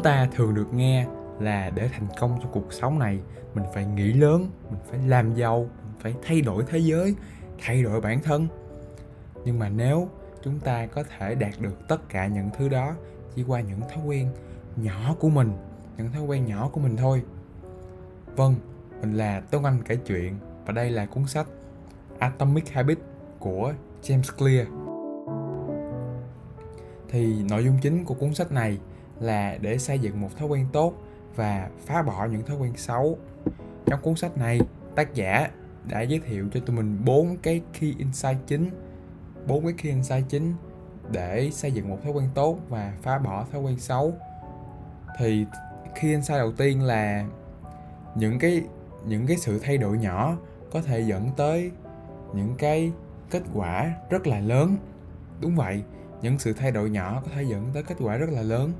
chúng ta thường được nghe là để thành công trong cuộc sống này, mình phải nghĩ lớn, mình phải làm giàu, mình phải thay đổi thế giới, thay đổi bản thân. Nhưng mà nếu chúng ta có thể đạt được tất cả những thứ đó chỉ qua những thói quen nhỏ của mình, những thói quen nhỏ của mình thôi. Vâng mình là Tuấn Anh kể chuyện và đây là cuốn sách Atomic Habit của James Clear. Thì nội dung chính của cuốn sách này là để xây dựng một thói quen tốt và phá bỏ những thói quen xấu. Trong cuốn sách này, tác giả đã giới thiệu cho tụi mình bốn cái key insight chính, bốn cái key insight chính để xây dựng một thói quen tốt và phá bỏ thói quen xấu. Thì key insight đầu tiên là những cái những cái sự thay đổi nhỏ có thể dẫn tới những cái kết quả rất là lớn. Đúng vậy, những sự thay đổi nhỏ có thể dẫn tới kết quả rất là lớn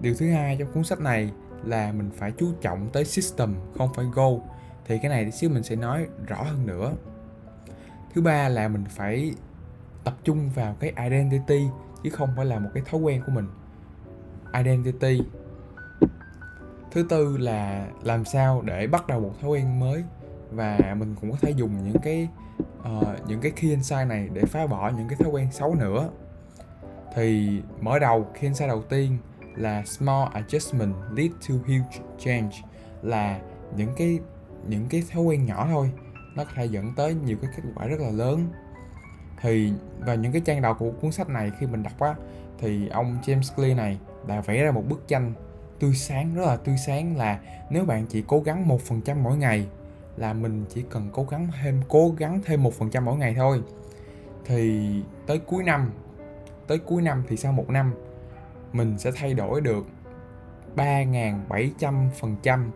điều thứ hai trong cuốn sách này là mình phải chú trọng tới system không phải goal. Thì cái này xíu mình sẽ nói rõ hơn nữa. Thứ ba là mình phải tập trung vào cái identity chứ không phải là một cái thói quen của mình. Identity. Thứ tư là làm sao để bắt đầu một thói quen mới và mình cũng có thể dùng những cái uh, những cái key insight này để phá bỏ những cái thói quen xấu nữa. Thì mở đầu key insight đầu tiên là small adjustment lead to huge change, là những cái những cái thói quen nhỏ thôi. Nó có thể dẫn tới nhiều cái kết quả rất là lớn. Thì vào những cái trang đầu của cuốn sách này khi mình đọc á, thì ông James Clear này đã vẽ ra một bức tranh tươi sáng, rất là tươi sáng là nếu bạn chỉ cố gắng một phần trăm mỗi ngày là mình chỉ cần cố gắng thêm, cố gắng thêm một phần trăm mỗi ngày thôi. Thì tới cuối năm, tới cuối năm thì sau một năm mình sẽ thay đổi được 3.700%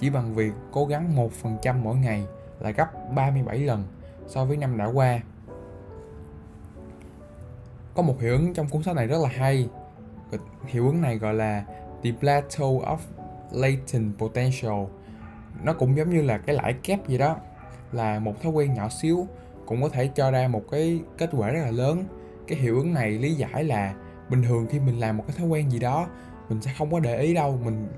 chỉ bằng việc cố gắng 1% mỗi ngày là gấp 37 lần so với năm đã qua. Có một hiệu ứng trong cuốn sách này rất là hay. Hiệu ứng này gọi là The Plateau of Latent Potential. Nó cũng giống như là cái lãi kép gì đó, là một thói quen nhỏ xíu cũng có thể cho ra một cái kết quả rất là lớn. Cái hiệu ứng này lý giải là bình thường khi mình làm một cái thói quen gì đó, mình sẽ không có để ý đâu. Mình,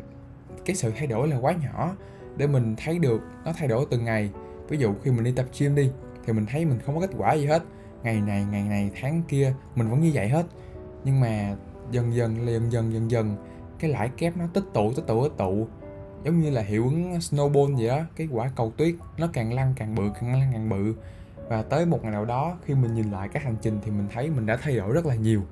cái sự thay đổi là quá nhỏ để mình thấy được nó thay đổi từng ngày. Ví dụ khi mình đi tập gym đi, thì mình thấy mình không có kết quả gì hết. Ngày này ngày này, tháng kia mình vẫn như vậy hết. Nhưng mà dần dần dần dần dần dần, cái lãi kép nó tích tụ tích tụ tích tụ. Giống như là hiệu ứng snowball vậy đó, cái quả cầu tuyết nó càng lăn càng bự, càng lăn càng bự. Và tới một ngày nào đó, khi mình nhìn lại cái hành trình thì mình thấy mình đã thay đổi rất là nhiều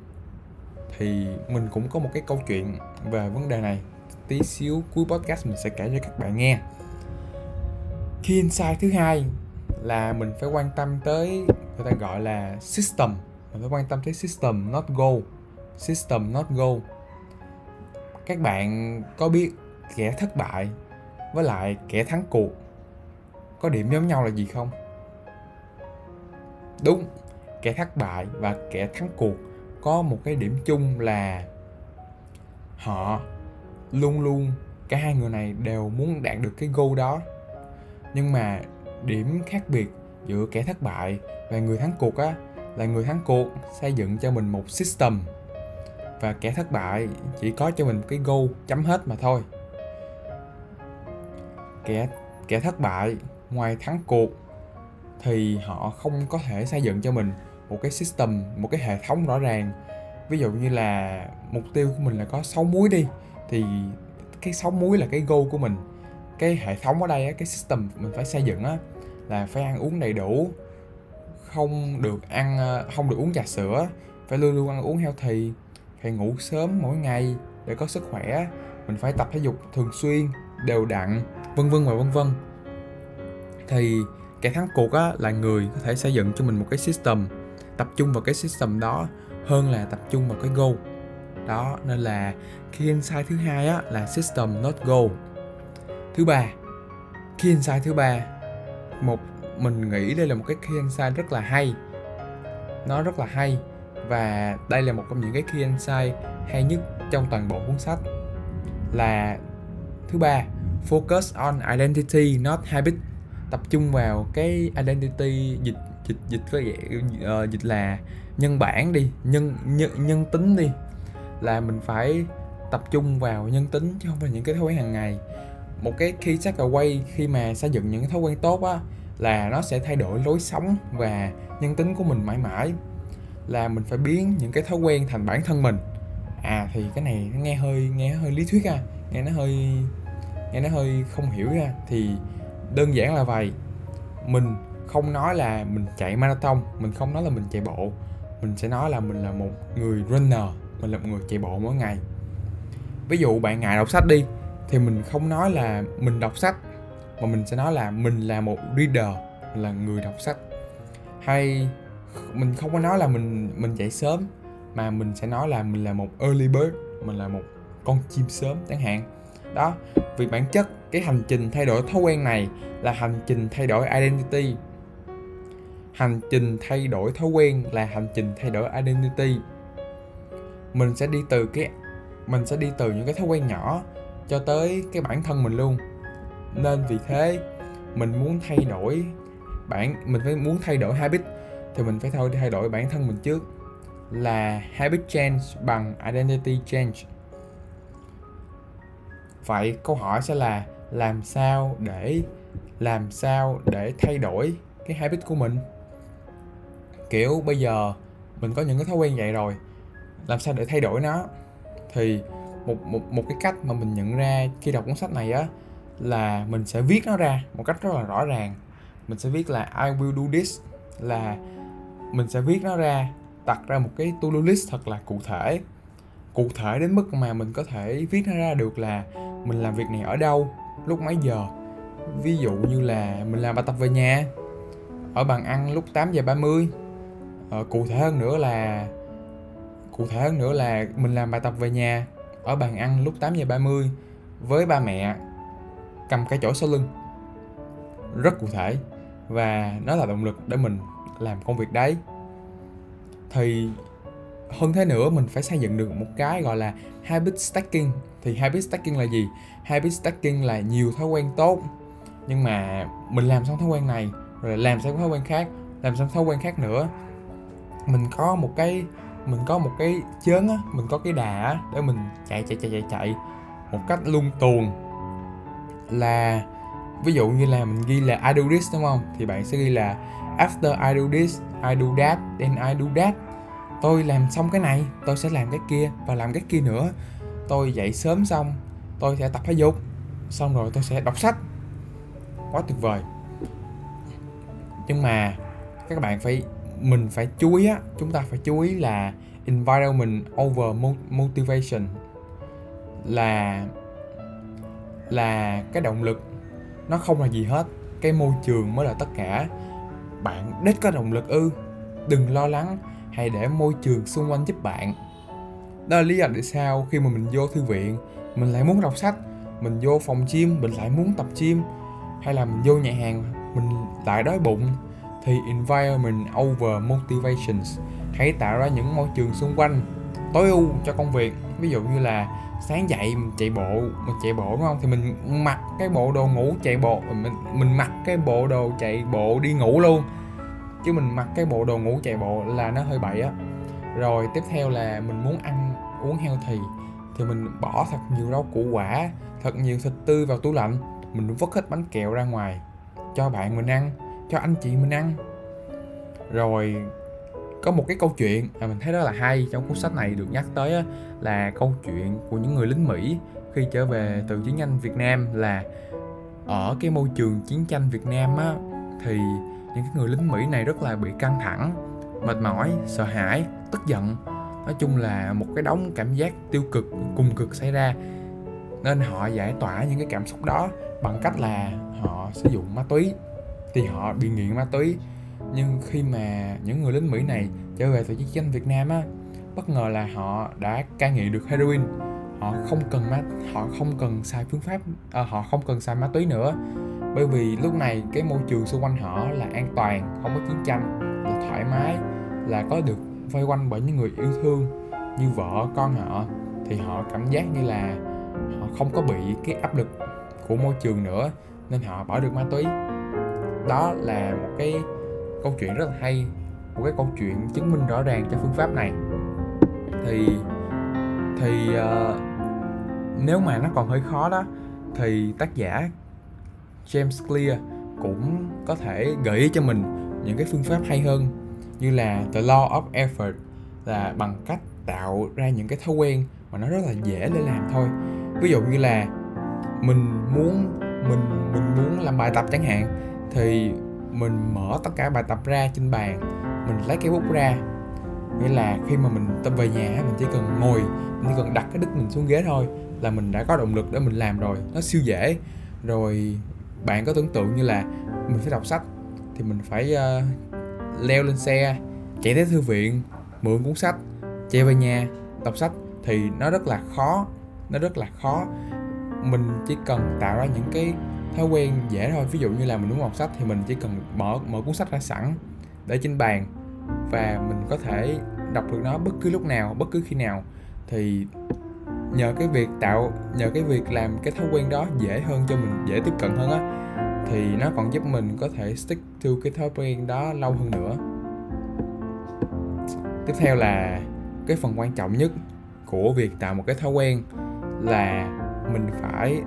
thì mình cũng có một cái câu chuyện về vấn đề này. Tí xíu cuối podcast mình sẽ kể cho các bạn nghe. Khi insight thứ hai là mình phải quan tâm tới người ta gọi là system. Mình phải quan tâm tới system, not goal. System, not goal. Các bạn có biết kẻ thất bại với lại kẻ thắng cuộc có điểm giống nhau là gì không? Đúng, kẻ thất bại và kẻ thắng cuộc có một cái điểm chung là họ luôn luôn cả hai người này đều muốn đạt được cái goal đó. Nhưng mà điểm khác biệt giữa kẻ thất bại và người thắng cuộc á, là người thắng cuộc xây dựng cho mình một system và kẻ thất bại chỉ có cho mình một cái goal chấm hết mà thôi. Kẻ kẻ thất bại ngoài thắng cuộc thì họ không có thể xây dựng cho mình một cái system, một cái hệ thống rõ ràng. Ví dụ như là mục tiêu của mình là có 6 muối đi, thì cái 6 muối là cái goal của mình. Cái hệ thống ở đây cái system mình phải xây dựng á, là phải ăn uống đầy đủ, không được ăn ờ, không được uống trà sữa, phải luôn luôn ăn uống healthy, phải ngủ sớm mỗi ngày để có sức khỏe. Mình phải tập thể dục thường xuyên, đều đặn, vân vân và vân vân. Thì kẻ thắng cuộc á, là người có thể xây dựng cho mình một cái system tập trung vào cái system đó hơn là tập trung vào cái goal. Đó, nên là key insight thứ hai á, là system not goal. Thứ ba, key insight thứ ba, một, mình nghĩ đây là một cái key insight rất là hay. Nó rất là hay và đây là một trong những cái key insight hay nhất trong toàn bộ cuốn sách. Là thứ ba, focus on identity, not habit. Tập trung vào cái identity dịch dịch dịch có vậy uh, ờ, dịch là nhân bản đi nhân nhân nhân tính đi. Là mình phải tập trung vào nhân tính chứ không phải những cái thói quen hàng ngày. Một cái khi chắc là quay khi mà xây dựng những cái thói quen tốt á là nó sẽ thay đổi lối sống và nhân tính của mình mãi mãi. Là mình phải biến những cái thói quen thành bản thân mình. À thì cái này nó nghe hơi nghe hơi lý thuyết à nghe nó hơi nghe nó hơi không hiểu ra thì đơn giản là vậy mình không nói là mình chạy marathon, mình không nói là mình chạy bộ. Mình sẽ nói là mình là một người runner, mình là một người chạy bộ mỗi ngày. Ví dụ bạn ngại đọc sách đi, thì mình không nói là mình đọc sách, mà mình sẽ nói là mình là một reader là người đọc sách. Hay mình không có nói là mình mình dậy sớm, mà mình sẽ nói là mình là một early bird, mình là một con chim sớm chẳng hạn. Đó, vì bản chất cái hành trình thay đổi thói quen này là hành trình thay đổi identity hành trình thay đổi thói quen là hành trình thay đổi identity. Mình sẽ đi từ cái, mình sẽ đi từ những cái thói quen nhỏ cho tới cái bản thân mình luôn. Nên vì thế, mình muốn thay đổi bản, mình phải muốn thay đổi habit, thì mình phải thôi thay đổi bản thân mình trước. Là habit change bằng identity change. Vậy câu hỏi sẽ là làm sao để, làm sao để thay đổi cái habit của mình? Kiểu bây giờ mình có những cái thói quen vậy rồi, làm sao để thay đổi nó? Thì một một một cái cách mà mình nhận ra khi đọc cuốn sách này á, là mình sẽ viết nó ra một cách rất là rõ ràng. Mình sẽ viết là I will do this, là mình sẽ viết nó ra, đặt ra một cái to-do list thật là cụ thể. Cụ thể đến mức mà mình có thể viết nó ra được là mình làm việc này ở đâu, lúc mấy giờ. Ví dụ như là mình làm bài tập về nhà, ở bàn ăn lúc 8 giờ 30 à, cụ thể hơn nữa là cụ thể hơn nữa là mình làm bài tập về nhà ở bàn ăn lúc 8 giờ 30 với ba mẹ cầm cái chỗ sau lưng. Rất cụ thể và nó là động lực để mình làm công việc đấy. Thì hơn thế nữa mình phải xây dựng được một cái gọi là habit stacking. Thì habit stacking là gì? Habit stacking là nhiều thói quen tốt nhưng mà mình làm xong thói quen này rồi làm xong thói quen khác làm xong thói quen khác nữa mình có một cái, mình có một cái chớn á, mình có cái đà á, để mình chạy chạy chạy chạy chạy một cách luôn tuồng. Là, ví dụ như là mình ghi là I do this, đúng không? Thì bạn sẽ ghi là, after I do this, I do that, then I do that. Tôi làm xong cái này, tôi sẽ làm cái kia và làm cái kia nữa. Tôi dậy sớm xong, tôi sẽ tập thể dục, xong rồi tôi sẽ đọc sách. Quá tuyệt vời. Nhưng mà các bạn phải mình phải chú ý á, chúng ta phải chú ý là environment over motivation. Là là cái động lực, nó không là gì hết. Cái môi trường mới là tất cả. Bạn đích có động lực ư, đừng lo lắng, hãy để môi trường xung quanh giúp bạn. Đó là lý do tại sao khi mà mình vô thư viện, mình lại muốn đọc sách, mình vô phòng gym, mình lại muốn tập gym, hay là mình vô nhà hàng, mình lại đói bụng thì environment over motivations, hãy tạo ra những môi trường xung quanh, tối ưu cho công việc. Ví dụ như là sáng dậy mình chạy bộ, mình chạy bộ, đúng không? Thì mình mặc cái bộ đồ ngủ chạy bộ, mình mình mặc cái bộ đồ chạy bộ đi ngủ luôn. Chứ mình mặc cái bộ đồ ngủ chạy bộ là nó hơi bậy á. Rồi tiếp theo là mình muốn ăn, uống healthy, thì mình bỏ thật nhiều rau củ quả, thật nhiều thịt tươi vào tủ lạnh, mình vứt hết bánh kẹo ra ngoài, cho bạn mình ăn cho anh chị mình ăn. Rồi có một cái câu chuyện mà mình thấy rất là hay trong cuốn sách này được nhắc tới á, là câu chuyện của những người lính Mỹ khi trở về từ chiến tranh Việt Nam là ở cái môi trường chiến tranh Việt Nam á thì những cái người lính Mỹ này rất là bị căng thẳng, mệt mỏi, sợ hãi, tức giận. Nói chung là một cái đống cảm giác tiêu cực cùng cực xảy ra. Nên họ giải tỏa những cái cảm xúc đó bằng cách là họ sử dụng ma túy thì họ bị nghiện ma túy. Nhưng khi mà những người lính Mỹ này trở về từ chiến tranh Việt Nam á bất ngờ là họ đã cai nghiện được heroin. Họ không cần ma họ không cần xài phương pháp à, họ không cần xài ma túy nữa. Bởi vì lúc này cái môi trường xung quanh họ là an toàn không có chiến tranh là thoải mái là có được vây quanh bởi những người yêu thương như vợ con họ. Thì họ cảm giác như là họ không có bị cái áp lực của môi trường nữa nên họ bỏ được ma túy đó là một cái câu chuyện rất là hay một cái câu chuyện chứng minh rõ ràng cho phương pháp này. Thì thì uh, nếu mà nó còn hơi khó đó thì tác giả James Clear cũng có thể gợi ý cho mình những cái phương pháp hay hơn như là the law of effort là bằng cách tạo ra những cái thói quen mà nó rất là dễ để làm thôi. Ví dụ như là mình muốn mình mình muốn làm bài tập chẳng hạn thì mình mở tất cả bài tập ra trên bàn mình lấy cái bút ra. Nghĩa là khi mà mình tâm về nhà mình chỉ cần ngồi mình chỉ cần đặt cái đít mình xuống ghế thôi là mình đã có động lực để mình làm rồi. Nó siêu dễ. Rồi bạn có tưởng tượng như là mình phải đọc sách thì mình phải uh, leo lên xe chạy tới thư viện mượn cuốn sách chạy về nhà đọc sách thì nó rất là khó nó rất là khó. Mình chỉ cần tạo ra những cái thói quen dễ thôi. Ví dụ như là mình muốn đọc sách thì mình chỉ cần mở mở cuốn sách ra sẵn để trên bàn và mình có thể đọc được nó bất cứ lúc nào, bất cứ khi nào. Thì nhờ cái việc tạo, nhờ cái việc làm cái thói quen đó dễ hơn, cho mình dễ tiếp cận hơn á, thì nó còn giúp mình có thể stick to cái thói quen đó lâu hơn nữa. Tiếp theo là cái phần quan trọng nhất của việc tạo một cái thói quen là mình phải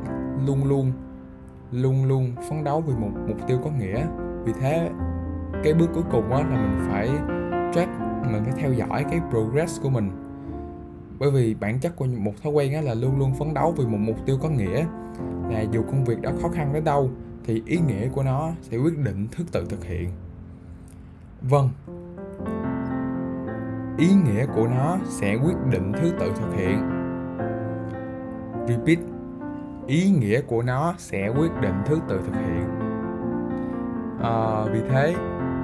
luôn luôn luôn luôn phấn đấu vì một mục tiêu có nghĩa. Vì thế, cái bước cuối cùng á, là mình phải track, mình phải theo dõi cái progress của mình. Bởi vì bản chất của một thói quen á, là luôn luôn phấn đấu vì một mục tiêu có nghĩa. Là dù công việc đó khó khăn đến đâu, thì ý nghĩa của nó sẽ quyết định thứ tự thực hiện. Vâng. Ý nghĩa của nó sẽ quyết định thứ tự thực hiện. Repeat ý nghĩa của nó sẽ quyết định thứ tự thực hiện. À, vì thế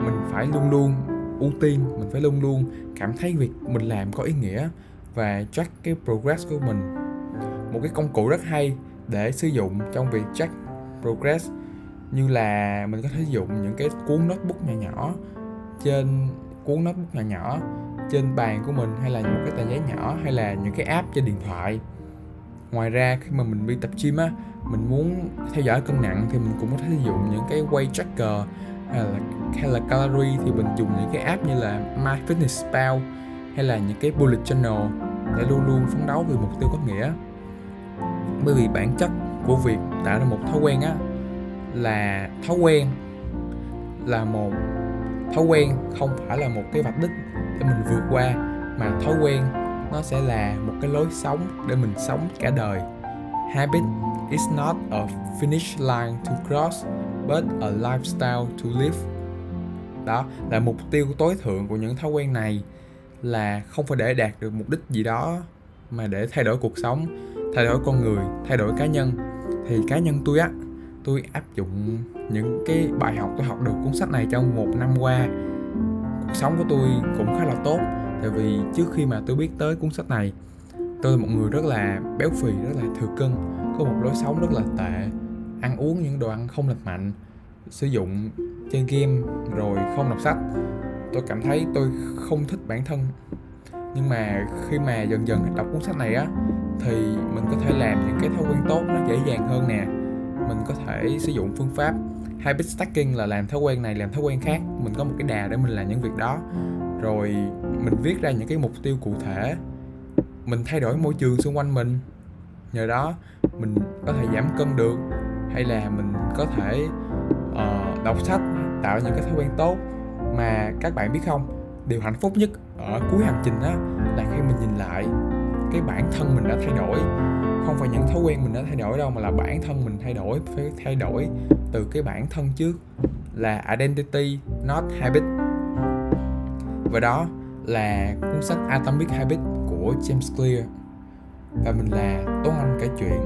mình phải luôn luôn ưu tiên mình phải luôn luôn cảm thấy việc mình làm có ý nghĩa và track cái progress của mình. Một cái công cụ rất hay để sử dụng trong việc track progress như là mình có thể sử dụng những cái cuốn notebook nhỏ nhỏ trên cuốn notebook nhỏ nhỏ trên bàn của mình hay là một cái tờ giấy nhỏ hay là những cái app trên điện thoại ngoài ra, khi mà mình đi tập gym á, mình muốn theo dõi cân nặng thì mình cũng có thể sử dụng những cái weight tracker, hay là hay là calorie thì mình dùng những cái app như là MyFitnessPal, hay là những cái bullet journal để luôn luôn phấn đấu vì mục tiêu có nghĩa. Bởi vì bản chất của việc tạo ra một thói quen á, là thói quen là một, thói quen không phải là một cái vạch đích để mình vượt qua, mà thói quen nó sẽ là một cái lối sống để mình sống cả đời. Habit is not a finish line to cross, but a lifestyle to live. Đó là mục tiêu tối thượng của những thói quen này, là không phải để đạt được mục đích gì đó, mà để thay đổi cuộc sống, thay đổi con người, thay đổi cá nhân. Thì cá nhân tôi á, tôi áp dụng những cái bài học tôi học được cuốn sách này trong một năm qua. Cuộc sống của tôi cũng khá là tốt tại vì trước khi mà tôi biết tới cuốn sách này, tôi là một người rất là béo phì, rất là thừa cân, có một lối sống rất là tệ, ăn uống những đồ ăn không lành mạnh, sử dụng chơi game rồi không đọc sách. Tôi cảm thấy tôi không thích bản thân. Nhưng mà khi mà dần dần đọc cuốn sách này á, thì mình có thể làm những cái thói quen tốt nó dễ dàng hơn nè. Mình có thể sử dụng phương pháp habit stacking là làm thói quen này, làm thói quen khác. Mình có một cái đà để mình làm những việc đó rồi mình viết ra những cái mục tiêu cụ thể. Mình thay đổi môi trường xung quanh mình. Nhờ đó mình có thể giảm cân được hay là mình có thể uh, đọc sách tạo những cái thói quen tốt. Mà các bạn biết không điều hạnh phúc nhất ở cuối hành trình đó là khi mình nhìn lại cái bản thân mình đã thay đổi. Không phải những thói quen mình đã thay đổi đâu mà là bản thân mình thay đổi phải thay đổi từ cái bản thân trước. Là identity not habit và đó là cuốn sách Atomic Habits của James Clear. Và mình là Tuấn Anh kể chuyện.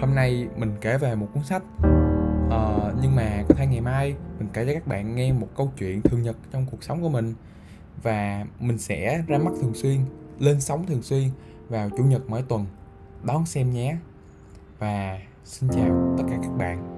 Hôm nay mình kể về một cuốn sách uh, nhưng mà có thể ngày mai mình kể cho các bạn nghe một câu chuyện thường nhật trong cuộc sống của mình. Và mình sẽ ra mắt thường xuyên lên sóng thường xuyên vào chủ nhật mỗi tuần. Đón xem nhé. Và xin chào tất cả các bạn.